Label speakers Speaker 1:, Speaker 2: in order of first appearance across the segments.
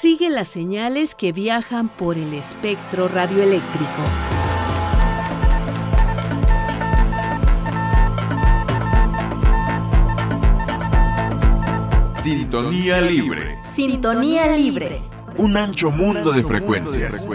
Speaker 1: sigue las señales que viajan por el espectro radioeléctrico.
Speaker 2: Sintonía libre.
Speaker 3: Sintonía libre.
Speaker 2: Un ancho mundo de frecuencias.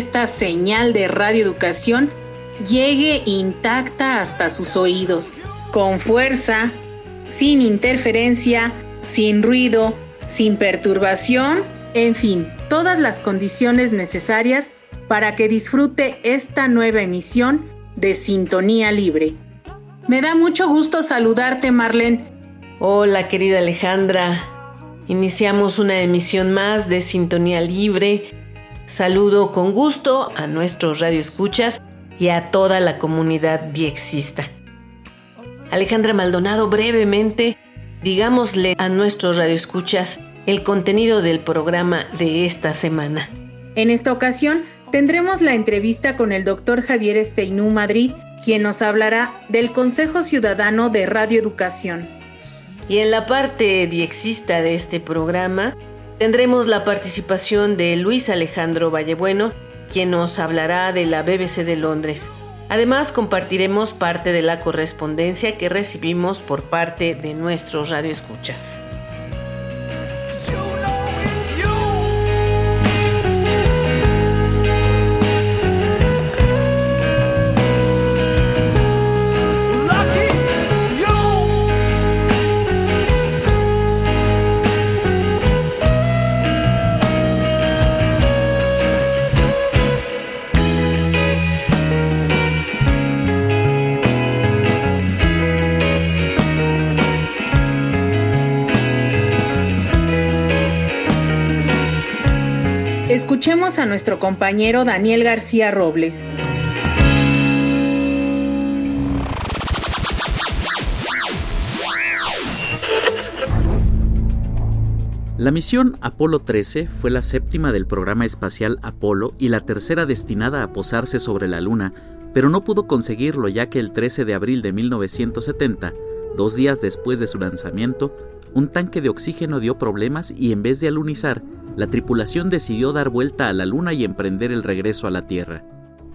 Speaker 4: Esta señal de radioeducación llegue intacta hasta sus oídos, con fuerza, sin interferencia, sin ruido, sin perturbación, en fin, todas las condiciones necesarias para que disfrute esta nueva emisión de Sintonía Libre. Me da mucho gusto saludarte, Marlene.
Speaker 5: Hola, querida Alejandra. Iniciamos una emisión más de Sintonía Libre Saludo con gusto a nuestros radioescuchas y a toda la comunidad diexista. Alejandra Maldonado, brevemente, digámosle a nuestros radioescuchas el contenido del programa de esta semana.
Speaker 4: En esta ocasión tendremos la entrevista con el doctor Javier Esteinú Madrid, quien nos hablará del Consejo Ciudadano de Radioeducación.
Speaker 5: Y en la parte diexista de este programa, Tendremos la participación de Luis Alejandro Vallebueno, quien nos hablará de la BBC de Londres. Además, compartiremos parte de la correspondencia que recibimos por parte de nuestros radioescuchas.
Speaker 4: Escuchemos a nuestro compañero Daniel García Robles.
Speaker 6: La misión Apolo 13 fue la séptima del programa espacial Apolo y la tercera destinada a posarse sobre la Luna, pero no pudo conseguirlo ya que el 13 de abril de 1970, dos días después de su lanzamiento, un tanque de oxígeno dio problemas y en vez de alunizar, la tripulación decidió dar vuelta a la Luna y emprender el regreso a la Tierra.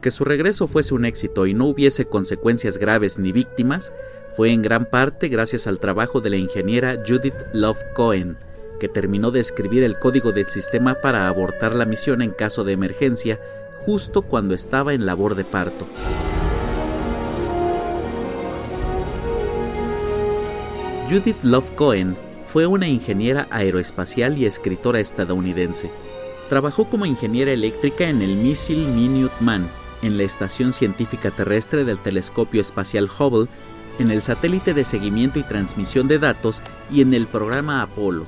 Speaker 6: Que su regreso fuese un éxito y no hubiese consecuencias graves ni víctimas fue en gran parte gracias al trabajo de la ingeniera Judith Love Cohen, que terminó de escribir el código del sistema para abortar la misión en caso de emergencia justo cuando estaba en labor de parto. Judith Love Cohen fue una ingeniera aeroespacial y escritora estadounidense. Trabajó como ingeniera eléctrica en el Missile Minuteman, en la Estación Científica Terrestre del Telescopio Espacial Hubble, en el satélite de seguimiento y transmisión de datos y en el programa Apolo.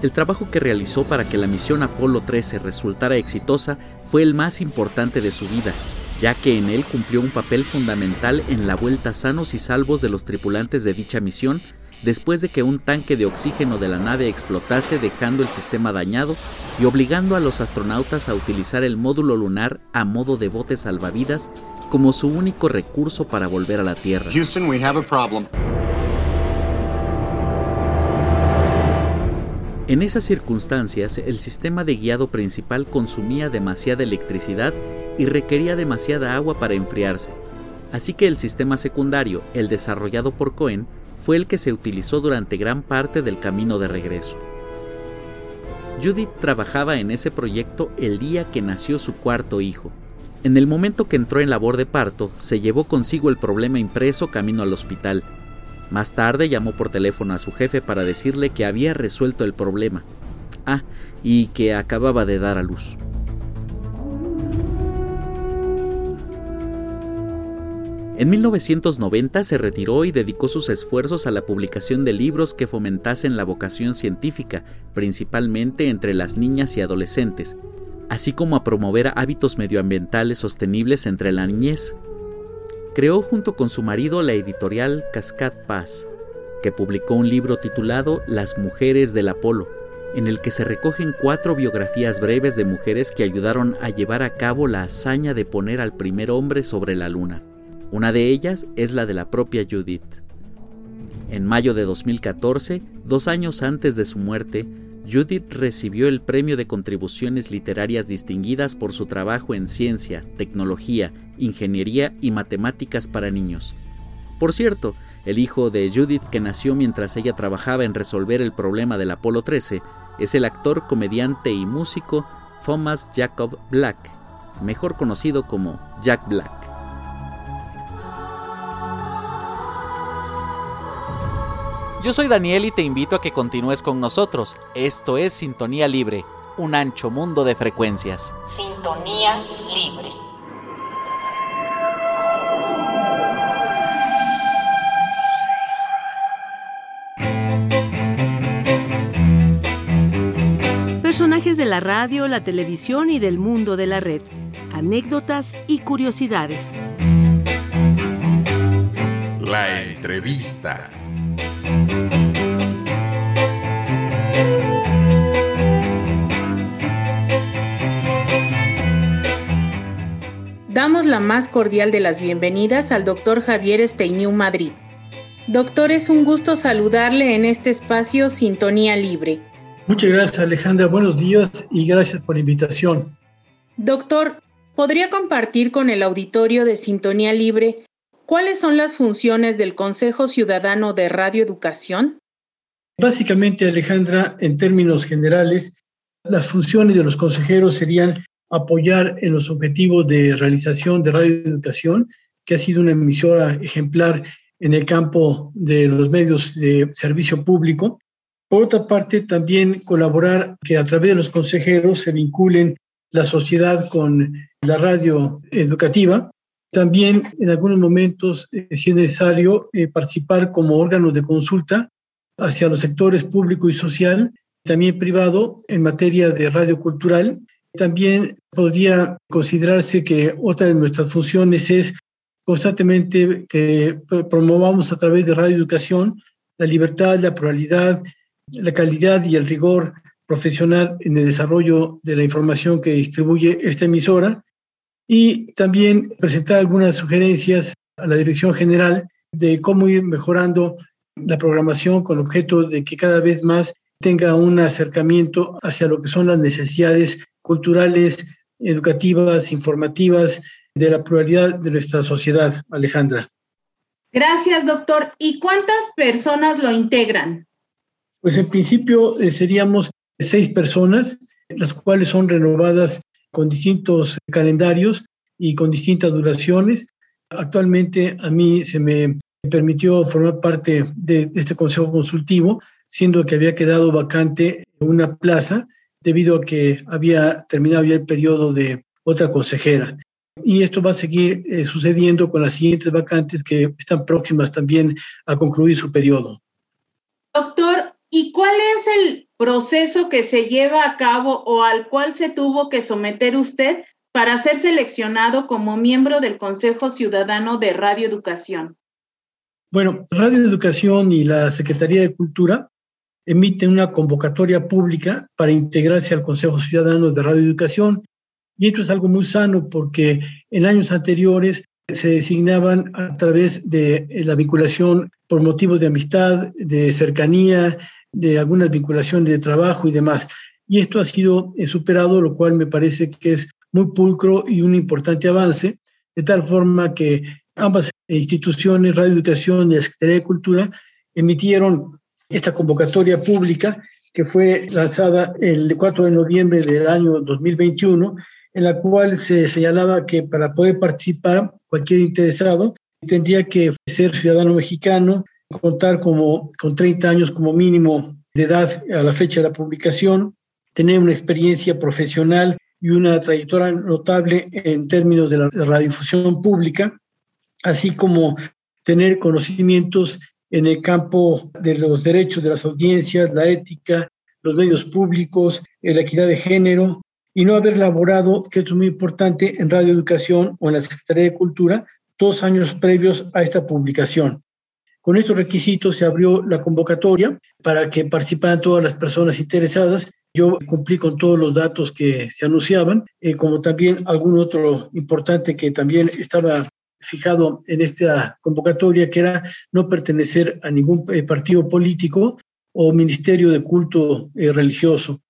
Speaker 6: El trabajo que realizó para que la misión Apolo 13 resultara exitosa fue el más importante de su vida, ya que en él cumplió un papel fundamental en la vuelta sanos y salvos de los tripulantes de dicha misión después de que un tanque de oxígeno de la nave explotase dejando el sistema dañado y obligando a los astronautas a utilizar el módulo lunar a modo de bote salvavidas como su único recurso para volver a la Tierra. Houston, we have a problem. En esas circunstancias, el sistema de guiado principal consumía demasiada electricidad y requería demasiada agua para enfriarse. Así que el sistema secundario, el desarrollado por Cohen, fue el que se utilizó durante gran parte del camino de regreso. Judith trabajaba en ese proyecto el día que nació su cuarto hijo. En el momento que entró en labor de parto, se llevó consigo el problema impreso camino al hospital. Más tarde llamó por teléfono a su jefe para decirle que había resuelto el problema. Ah, y que acababa de dar a luz. En 1990 se retiró y dedicó sus esfuerzos a la publicación de libros que fomentasen la vocación científica, principalmente entre las niñas y adolescentes, así como a promover hábitos medioambientales sostenibles entre la niñez. Creó junto con su marido la editorial Cascade Paz, que publicó un libro titulado Las mujeres del Apolo, en el que se recogen cuatro biografías breves de mujeres que ayudaron a llevar a cabo la hazaña de poner al primer hombre sobre la luna. Una de ellas es la de la propia Judith. En mayo de 2014, dos años antes de su muerte, Judith recibió el Premio de Contribuciones Literarias Distinguidas por su trabajo en ciencia, tecnología, ingeniería y matemáticas para niños. Por cierto, el hijo de Judith que nació mientras ella trabajaba en resolver el problema del Apolo 13 es el actor, comediante y músico Thomas Jacob Black, mejor conocido como Jack Black. Yo soy Daniel y te invito a que continúes con nosotros. Esto es Sintonía Libre, un ancho mundo de frecuencias.
Speaker 3: Sintonía Libre.
Speaker 1: Personajes de la radio, la televisión y del mundo de la red. Anécdotas y curiosidades.
Speaker 2: La entrevista.
Speaker 4: Damos la más cordial de las bienvenidas al doctor Javier Esteiñú Madrid. Doctor, es un gusto saludarle en este espacio Sintonía Libre.
Speaker 7: Muchas gracias Alejandra, buenos días y gracias por la invitación.
Speaker 4: Doctor, ¿podría compartir con el auditorio de Sintonía Libre ¿Cuáles son las funciones del Consejo Ciudadano de Radio Educación?
Speaker 7: Básicamente, Alejandra, en términos generales, las funciones de los consejeros serían apoyar en los objetivos de realización de Radio Educación, que ha sido una emisora ejemplar en el campo de los medios de servicio público. Por otra parte, también colaborar que a través de los consejeros se vinculen la sociedad con la radio educativa también en algunos momentos, eh, si es necesario, eh, participar como órganos de consulta hacia los sectores público y social, también privado, en materia de radio cultural. También podría considerarse que otra de nuestras funciones es constantemente que promovamos a través de Radio Educación la libertad, la pluralidad, la calidad y el rigor profesional en el desarrollo de la información que distribuye esta emisora y también presentar algunas sugerencias a la Dirección General de cómo ir mejorando la programación con objeto de que cada vez más tenga un acercamiento hacia lo que son las necesidades culturales, educativas, informativas de la pluralidad de nuestra sociedad, Alejandra.
Speaker 4: Gracias, doctor. ¿Y cuántas personas lo integran?
Speaker 7: Pues en principio eh, seríamos seis personas, las cuales son renovadas con distintos calendarios y con distintas duraciones. Actualmente a mí se me permitió formar parte de este consejo consultivo, siendo que había quedado vacante una plaza debido a que había terminado ya el periodo de otra consejera. Y esto va a seguir eh, sucediendo con las siguientes vacantes que están próximas también a concluir su periodo.
Speaker 4: Doctor, ¿y cuál es el proceso que se lleva a cabo o al cual se tuvo que someter usted para ser seleccionado como miembro del Consejo Ciudadano de Radio Educación?
Speaker 7: Bueno, Radio Educación y la Secretaría de Cultura emiten una convocatoria pública para integrarse al Consejo Ciudadano de Radio Educación. Y esto es algo muy sano porque en años anteriores se designaban a través de la vinculación por motivos de amistad, de cercanía, de algunas vinculaciones de trabajo y demás. Y esto ha sido eh, superado, lo cual me parece que es muy pulcro y un importante avance, de tal forma que ambas instituciones, Radio Educación y Secretaría de Cultura, emitieron esta convocatoria pública que fue lanzada el 4 de noviembre del año 2021, en la cual se señalaba que para poder participar cualquier interesado tendría que ser ciudadano mexicano, contar como, con 30 años como mínimo de edad a la fecha de la publicación, tener una experiencia profesional y una trayectoria notable en términos de la radiodifusión pública, así como tener conocimientos en el campo de los derechos de las audiencias, la ética, los medios públicos, la equidad de género, y no haber laborado, que es muy importante, en radioeducación o en la Secretaría de Cultura, dos años previos a esta publicación. Con estos requisitos se abrió la convocatoria para que participaran todas las personas interesadas. Yo cumplí con todos los datos que se anunciaban, eh, como también algún otro importante que también estaba fijado en esta convocatoria, que era no pertenecer a ningún eh, partido político o ministerio de culto eh, religioso.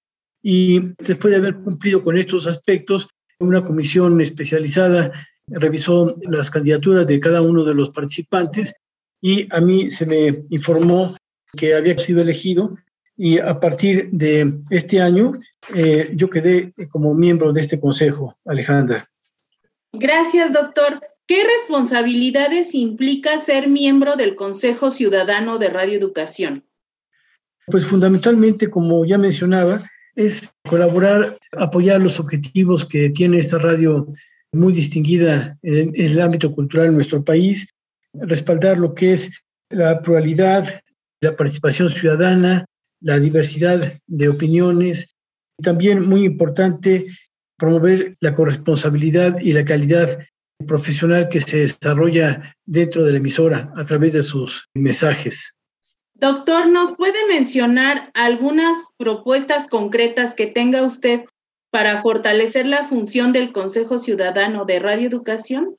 Speaker 7: Y después de haber cumplido con estos aspectos, una comisión especializada revisó las candidaturas de cada uno de los participantes y a mí se me informó que había sido elegido y a partir de este año eh, yo quedé como miembro de este consejo, Alejandra.
Speaker 4: Gracias, doctor. ¿Qué responsabilidades implica ser miembro del Consejo Ciudadano de Radioeducación?
Speaker 7: Pues fundamentalmente, como ya mencionaba, es colaborar, apoyar los objetivos que tiene esta radio muy distinguida en, el ámbito cultural en nuestro país, respaldar lo que es la pluralidad, la participación ciudadana, la diversidad de opiniones. También muy importante promover la corresponsabilidad y la calidad profesional que se desarrolla dentro de la emisora a través de sus mensajes.
Speaker 4: Doctor, ¿nos puede mencionar algunas propuestas concretas que tenga usted para fortalecer la función del Consejo Ciudadano de Radioeducación?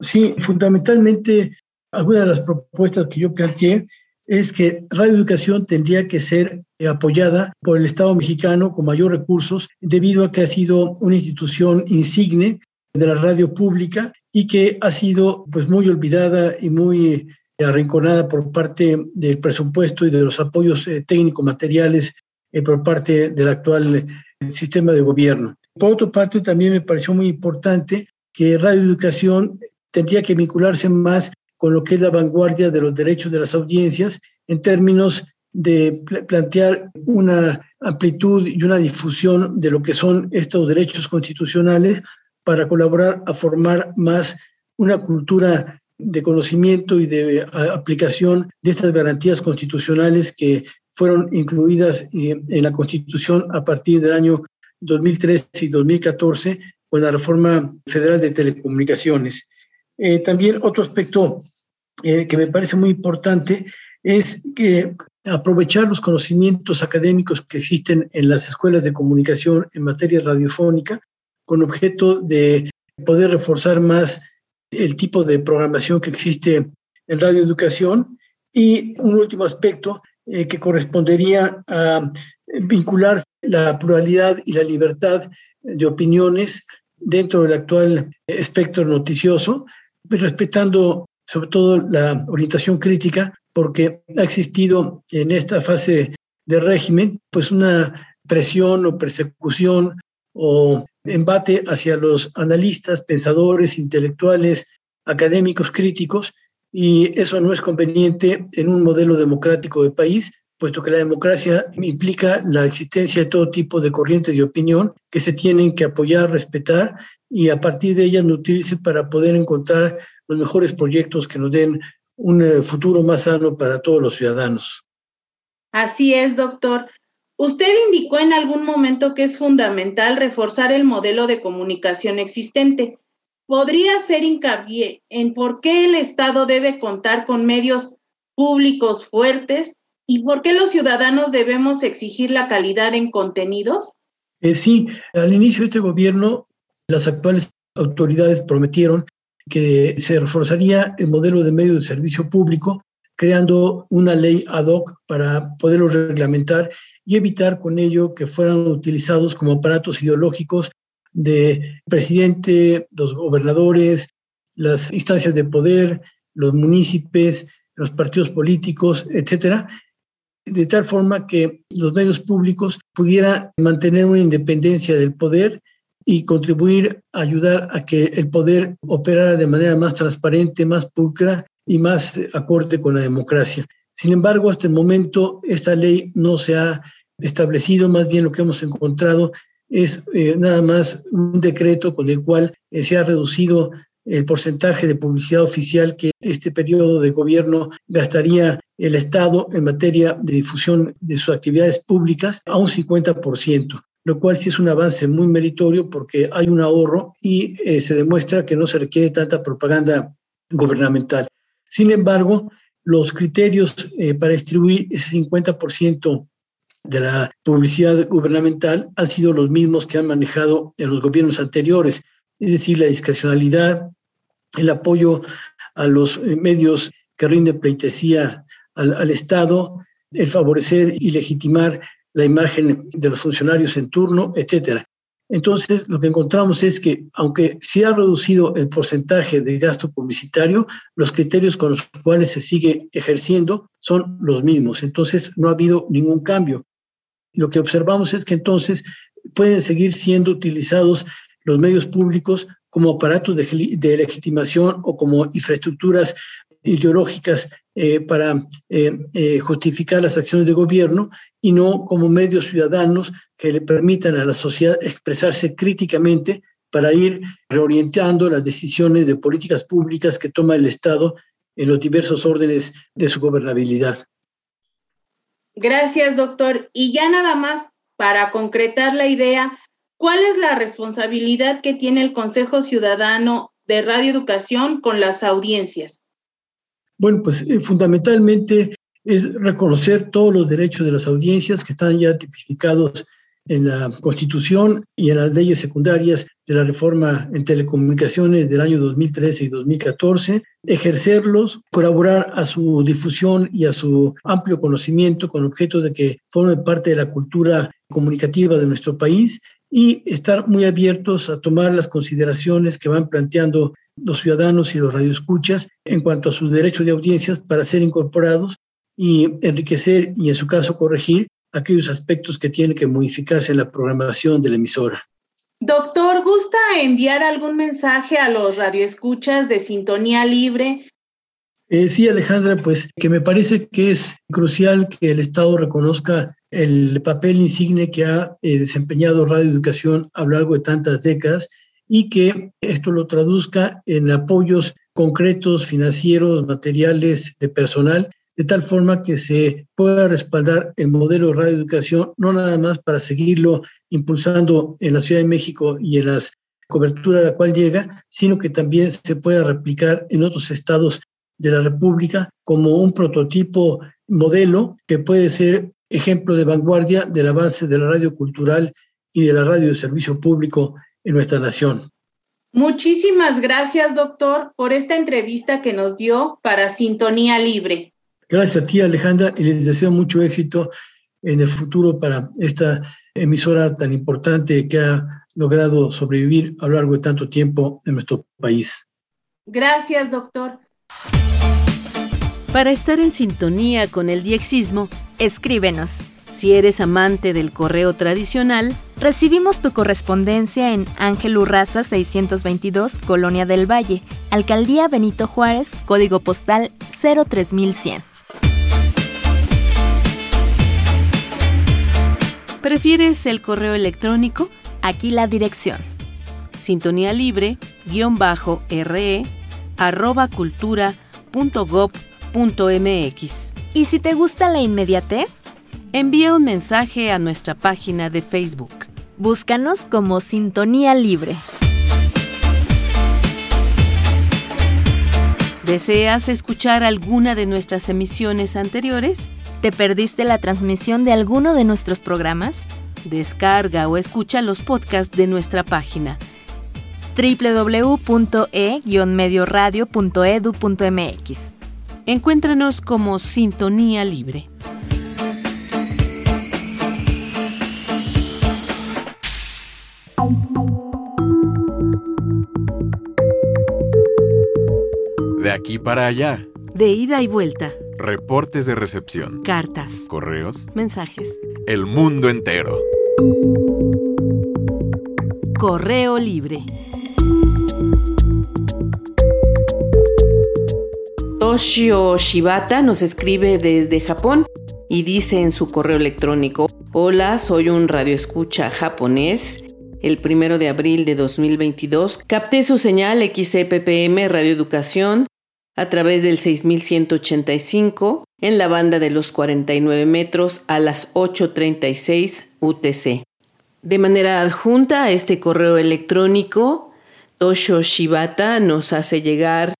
Speaker 7: Sí, fundamentalmente, algunas de las propuestas que yo planteé es que Radioeducación tendría que ser apoyada por el Estado mexicano con mayor recursos debido a que ha sido una institución insigne de la radio pública y que ha sido pues muy olvidada y muy arrinconada por parte del presupuesto y de los apoyos eh, técnicos materiales eh, por parte del actual eh, sistema de gobierno. Por otra parte, también me pareció muy importante que Radio Educación tendría que vincularse más con lo que es la vanguardia de los derechos de las audiencias en términos de plantear una amplitud y una difusión de lo que son estos derechos constitucionales para colaborar a formar más una cultura de conocimiento y de aplicación de estas garantías constitucionales que fueron incluidas eh, en la Constitución a partir del año 2013 y 2014 con la reforma federal de telecomunicaciones. Eh, también otro aspecto eh, que me parece muy importante es que aprovechar los conocimientos académicos que existen en las escuelas de comunicación en materia radiofónica con objeto de poder reforzar más el tipo de programación que existe en radioeducación. Y un último aspecto eh, que correspondería a vincular la pluralidad y la libertad de opiniones dentro del actual espectro noticioso, respetando sobre todo la orientación crítica, porque ha existido en esta fase de régimen pues una presión o persecución o embate hacia los analistas, pensadores, intelectuales, académicos, críticos, y eso no es conveniente en un modelo democrático de país, puesto que la democracia implica la existencia de todo tipo de corrientes de opinión que se tienen que apoyar, respetar y a partir de ellas nutrirse para poder encontrar los mejores proyectos que nos den un eh, futuro más sano para todos los ciudadanos.
Speaker 4: Así es, doctor. Usted indicó en algún momento que es fundamental reforzar el modelo de comunicación existente. ¿Podría ser hincapié en por qué el Estado debe contar con medios públicos fuertes y por qué los ciudadanos debemos exigir la calidad en contenidos?
Speaker 7: Eh, sí, al inicio de este gobierno, las actuales autoridades prometieron que se reforzaría el modelo de medios de servicio público, creando una ley ad hoc para poderlo reglamentar y evitar con ello que fueran utilizados como aparatos ideológicos de presidente, los gobernadores, las instancias de poder, los municipios, los partidos políticos, etcétera, de tal forma que los medios públicos pudieran mantener una independencia del poder y contribuir a ayudar a que el poder operara de manera más transparente, más pulcra y más acorde con la democracia. Sin embargo, hasta el momento esta ley no se ha establecido, más bien lo que hemos encontrado es eh, nada más un decreto con el cual eh, se ha reducido el porcentaje de publicidad oficial que este periodo de gobierno gastaría el Estado en materia de difusión de sus actividades públicas a un 50%, lo cual sí es un avance muy meritorio porque hay un ahorro y eh, se demuestra que no se requiere tanta propaganda gubernamental. Sin embargo, los criterios eh, para distribuir ese 50% de la publicidad gubernamental han sido los mismos que han manejado en los gobiernos anteriores, es decir, la discrecionalidad, el apoyo a los eh, medios que rinden pleitesía al, al Estado, el favorecer y legitimar la imagen de los funcionarios en turno, etcétera. Entonces, lo que encontramos es que, aunque se ha reducido el porcentaje de gasto publicitario, los criterios con los cuales se sigue ejerciendo son los mismos. Entonces, no ha habido ningún cambio. Lo que observamos es que entonces pueden seguir siendo utilizados los medios públicos como aparatos de, legitimación o como infraestructuras ideológicas eh, para eh, eh, justificar las acciones de gobierno y no como medios ciudadanos que le permitan a la sociedad expresarse críticamente para ir reorientando las decisiones de políticas públicas que toma el Estado en los diversos órdenes de su gobernabilidad.
Speaker 4: Gracias, doctor. Y ya nada más para concretar la idea, ¿cuál es la responsabilidad que tiene el Consejo Ciudadano de Radio Educación con las audiencias?
Speaker 7: Bueno, pues eh, fundamentalmente es reconocer todos los derechos de las audiencias que están ya tipificados en la Constitución y en las leyes secundarias de la reforma en telecomunicaciones del año 2013 y 2014, ejercerlos, colaborar a su difusión y a su amplio conocimiento con objeto de que formen parte de la cultura comunicativa de nuestro país y estar muy abiertos a tomar las consideraciones que van planteando los ciudadanos y los radioescuchas en cuanto a sus derechos de audiencias para ser incorporados y enriquecer y en su caso corregir aquellos aspectos que tienen que modificarse en la programación de la emisora.
Speaker 4: Doctor, ¿gusta enviar algún mensaje a los radioescuchas de Sintonía Libre?
Speaker 7: Eh, sí, Alejandra, pues que me parece que es crucial que el Estado reconozca el papel insigne que ha eh, desempeñado Radio Educación a lo largo de tantas décadas y que esto lo traduzca en apoyos concretos, financieros, materiales, de personal de tal forma que se pueda respaldar el modelo de radioeducación, no nada más para seguirlo impulsando en la Ciudad de México y en las cobertura a la cual llega, sino que también se pueda replicar en otros estados de la República como un prototipo modelo que puede ser ejemplo de vanguardia del avance de la radio cultural y de la radio de servicio público en nuestra nación.
Speaker 4: Muchísimas gracias, doctor, por esta entrevista que nos dio para Sintonía Libre.
Speaker 7: Gracias a ti, Alejandra, y les deseo mucho éxito en el futuro para esta emisora tan importante que ha logrado sobrevivir a lo largo de tanto tiempo en nuestro país.
Speaker 4: Gracias, doctor.
Speaker 1: Para estar en sintonía con el diexismo, escríbenos. Si eres amante del correo tradicional,
Speaker 8: recibimos tu correspondencia en Ángel Urraza 622, Colonia del Valle, Alcaldía Benito Juárez, código postal 03100.
Speaker 1: ¿Prefieres el correo electrónico?
Speaker 8: Aquí la dirección.
Speaker 1: Sintonía libre, guion bajo, re, arroba cultura punto punto mx.
Speaker 8: ¿Y si te gusta la inmediatez?
Speaker 1: Envía un mensaje a nuestra página de Facebook.
Speaker 8: Búscanos como Sintonía Libre.
Speaker 1: ¿Deseas escuchar alguna de nuestras emisiones anteriores?
Speaker 8: ¿Te perdiste la transmisión de alguno de nuestros programas?
Speaker 1: Descarga o escucha los podcasts de nuestra página
Speaker 8: www.e-medioradio.edu.mx.
Speaker 1: Encuéntranos como Sintonía Libre.
Speaker 2: De aquí para allá
Speaker 1: De ida y vuelta.
Speaker 2: Reportes de recepción.
Speaker 1: Cartas.
Speaker 2: Correos.
Speaker 1: Mensajes.
Speaker 2: El mundo entero.
Speaker 1: Correo libre.
Speaker 5: Toshio Shibata nos escribe desde Japón y dice en su correo electrónico, Hola, soy un radioescucha japonés. El primero de abril de 2022 capté su señal XCPPM Radioeducación a través del 6185 en la banda de los 49 metros a las 8.36 UTC. De manera adjunta a este correo electrónico, Tosho Shibata nos hace llegar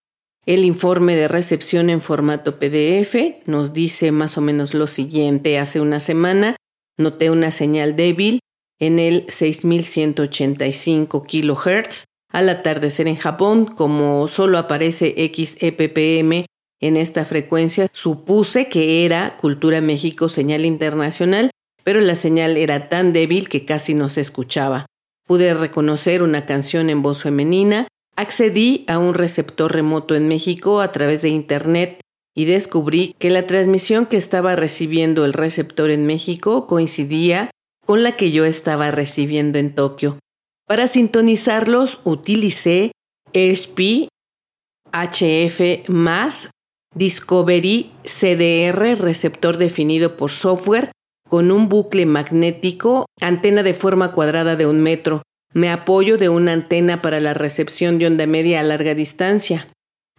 Speaker 5: el informe de recepción en formato PDF. Nos dice más o menos lo siguiente. Hace una semana noté una señal débil en el 6185 kHz. Al atardecer en Japón, como solo aparece XEPPM en esta frecuencia, supuse que era Cultura México señal internacional pero la señal era tan débil que casi no se escuchaba. Pude reconocer una canción en voz femenina, accedí a un receptor remoto en México a través de Internet y descubrí que la transmisión que estaba recibiendo el receptor en México coincidía con la que yo estaba recibiendo en Tokio. Para sintonizarlos utilicé AirSP, HF Discovery CDR, receptor definido por software, con un bucle magnético, antena de forma cuadrada de un metro. Me apoyo de una antena para la recepción de onda media a larga distancia.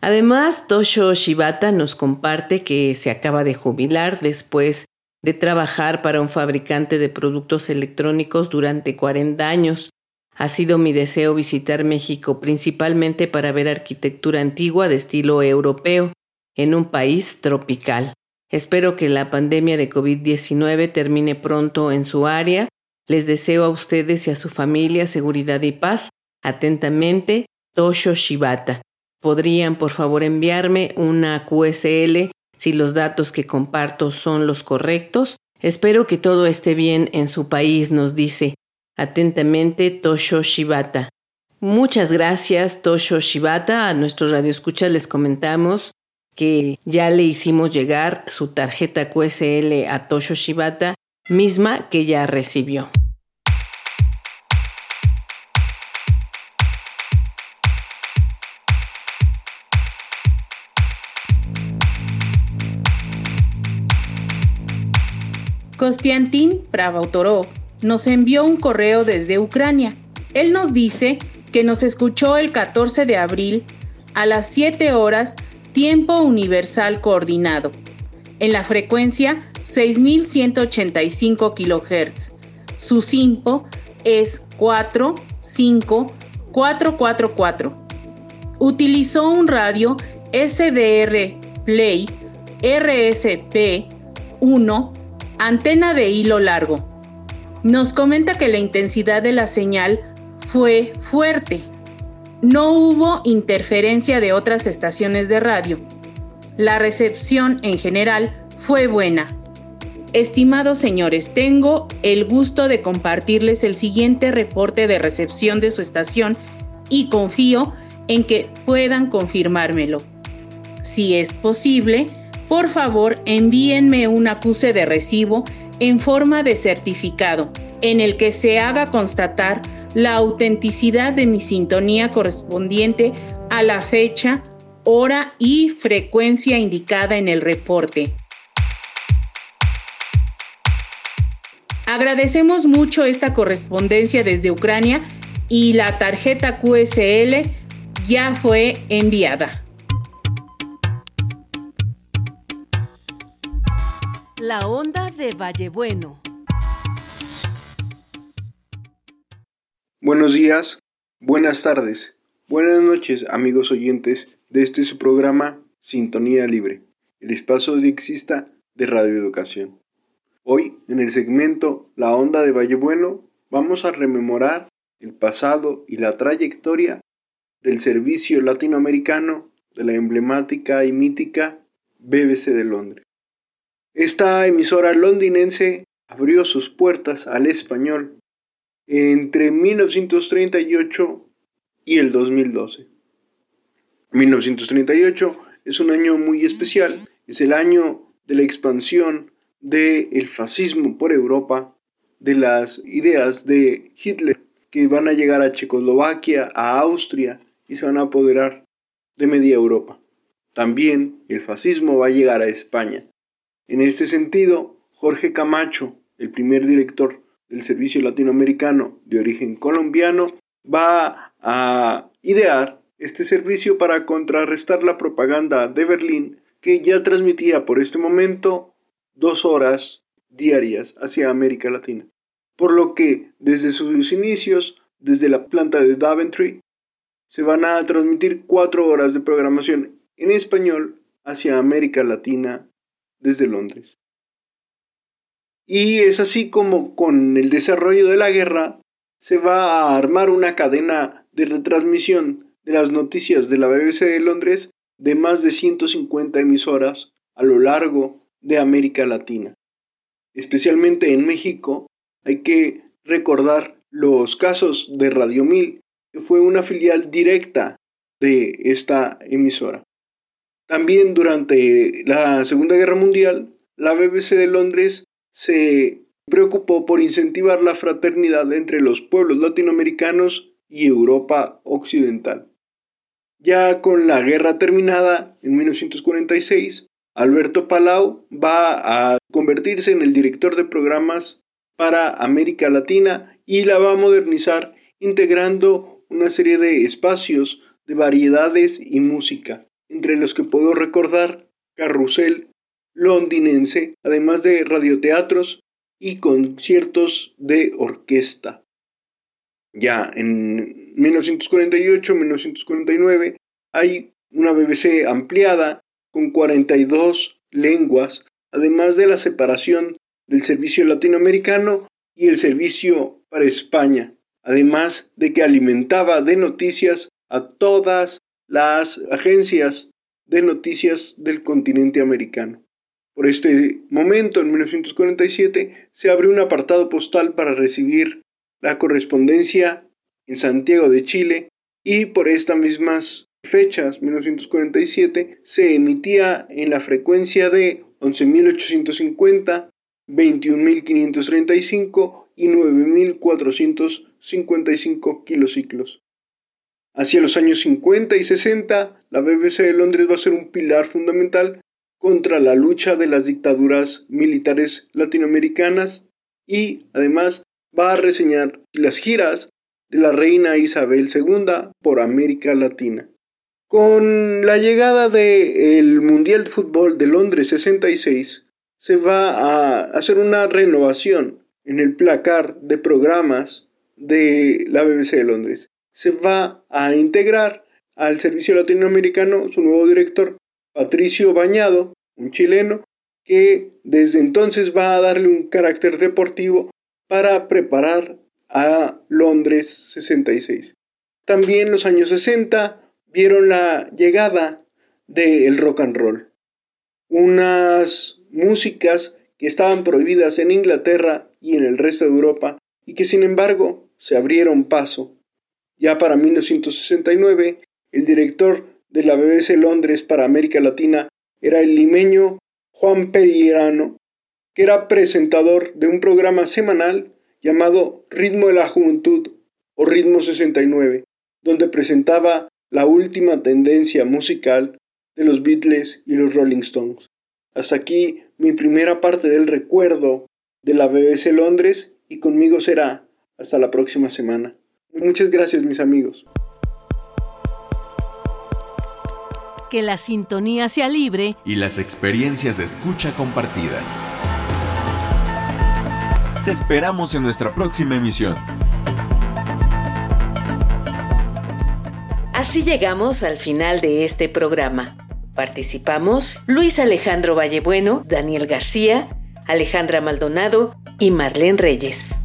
Speaker 5: Además, Tosho Shibata nos comparte que se acaba de jubilar después de trabajar para un fabricante de productos electrónicos durante 40 años. Ha sido mi deseo visitar México principalmente para ver arquitectura antigua de estilo europeo en un país tropical. Espero que la pandemia de COVID-19 termine pronto en su área. Les deseo a ustedes y a su familia seguridad y paz. Atentamente, Tosho Shibata. ¿Podrían, por favor, enviarme una QSL si los datos que comparto son los correctos? Espero que todo esté bien en su país, nos dice. Atentamente, Tosho Shibata. Muchas gracias, Tosho Shibata. A nuestros radioescuchas les comentamos que ya le hicimos llegar su tarjeta QSL a Tosho Shibata, misma que ya recibió.
Speaker 4: Kostiantin Pravautorov nos envió un correo desde Ucrania. Él nos dice que nos escuchó el 14 de abril a las 7 horas Tiempo Universal Coordinado, en la frecuencia 6185 kHz. Su SIMPO es 45444. Utilizó un radio SDR Play RSP 1, antena de hilo largo. Nos comenta que la intensidad de la señal fue fuerte no hubo interferencia de otras estaciones de radio. La recepción en general fue buena. Estimados señores, tengo el gusto de compartirles el siguiente reporte de recepción de su estación y confío en que puedan confirmármelo. Si es posible, por favor envíenme un acuse de recibo en forma de certificado en el que se haga constatar la autenticidad de mi sintonía correspondiente a la fecha, hora y frecuencia indicada en el reporte. Agradecemos mucho esta correspondencia desde Ucrania y la tarjeta QSL ya fue enviada.
Speaker 1: La onda de Vallebueno.
Speaker 9: Buenos días, buenas tardes, buenas noches, amigos oyentes de este su programa Sintonía Libre, el espacio de exista de radioeducación. Hoy, en el segmento La Onda de Valle Bueno, vamos a rememorar el pasado y la trayectoria del servicio latinoamericano de la emblemática y mítica BBC de Londres. Esta emisora londinense abrió sus puertas al español entre 1938 y el 2012. 1938 es un año muy especial. Es el año de la expansión del fascismo por Europa, de las ideas de Hitler que van a llegar a Checoslovaquia, a Austria y se van a apoderar de media Europa. También el fascismo va a llegar a España. En este sentido, Jorge Camacho, el primer director del Servicio Latinoamericano de origen colombiano, va a idear este servicio para contrarrestar la propaganda de Berlín que ya transmitía por este momento dos horas diarias hacia América Latina. Por lo que desde sus inicios, desde la planta de Daventry, se van a transmitir cuatro horas de programación en español hacia América Latina desde Londres. Y es así como con el desarrollo de la guerra se va a armar una cadena de retransmisión de las noticias de la BBC de Londres de más de 150 emisoras a lo largo de América Latina. Especialmente en México, hay que recordar los casos de Radio 1000, que fue una filial directa de esta emisora. También durante la Segunda Guerra Mundial, la BBC de Londres se preocupó por incentivar la fraternidad entre los pueblos latinoamericanos y Europa Occidental. Ya con la guerra terminada en 1946, Alberto Palau va a convertirse en el director de programas para América Latina y la va a modernizar integrando una serie de espacios de variedades y música, entre los que puedo recordar Carrusel londinense, además de radioteatros y conciertos de orquesta. Ya en 1948-1949 hay una BBC ampliada con 42 lenguas, además de la separación del servicio latinoamericano y el servicio para España, además de que alimentaba de noticias a todas las agencias de noticias del continente americano. Por este momento, en 1947, se abrió un apartado postal para recibir la correspondencia en Santiago de Chile y por estas mismas fechas, 1947, se emitía en la frecuencia de 11.850 21.535 y 9.455 kilociclos. Hacia los años 50 y 60, la BBC de Londres va a ser un pilar fundamental contra la lucha de las dictaduras militares latinoamericanas y además va a reseñar las giras de la reina Isabel II por América Latina. Con la llegada del Mundial de Fútbol de Londres 66, se va a hacer una renovación en el placar de programas de la BBC de Londres. Se va a integrar al servicio latinoamericano su nuevo director, Patricio Bañado, un chileno, que desde entonces va a darle un carácter deportivo para preparar a Londres 66. También los años 60 vieron la llegada del rock and roll. Unas músicas que estaban prohibidas en Inglaterra y en el resto de Europa y que sin embargo se abrieron paso. Ya para 1969, el director de la BBC Londres para América Latina era el limeño Juan Perirano, que era presentador de un programa semanal llamado Ritmo de la Juventud o Ritmo 69, donde presentaba la última tendencia musical de los Beatles y los Rolling Stones. Hasta aquí mi primera parte del recuerdo de la BBC Londres y conmigo será hasta la próxima semana. Muchas gracias mis amigos.
Speaker 1: Que la sintonía sea libre
Speaker 2: y las experiencias de escucha compartidas. Te esperamos en nuestra próxima emisión.
Speaker 5: Así llegamos al final de este programa. Participamos Luis Alejandro Vallebueno, Daniel García, Alejandra Maldonado y Marlene Reyes.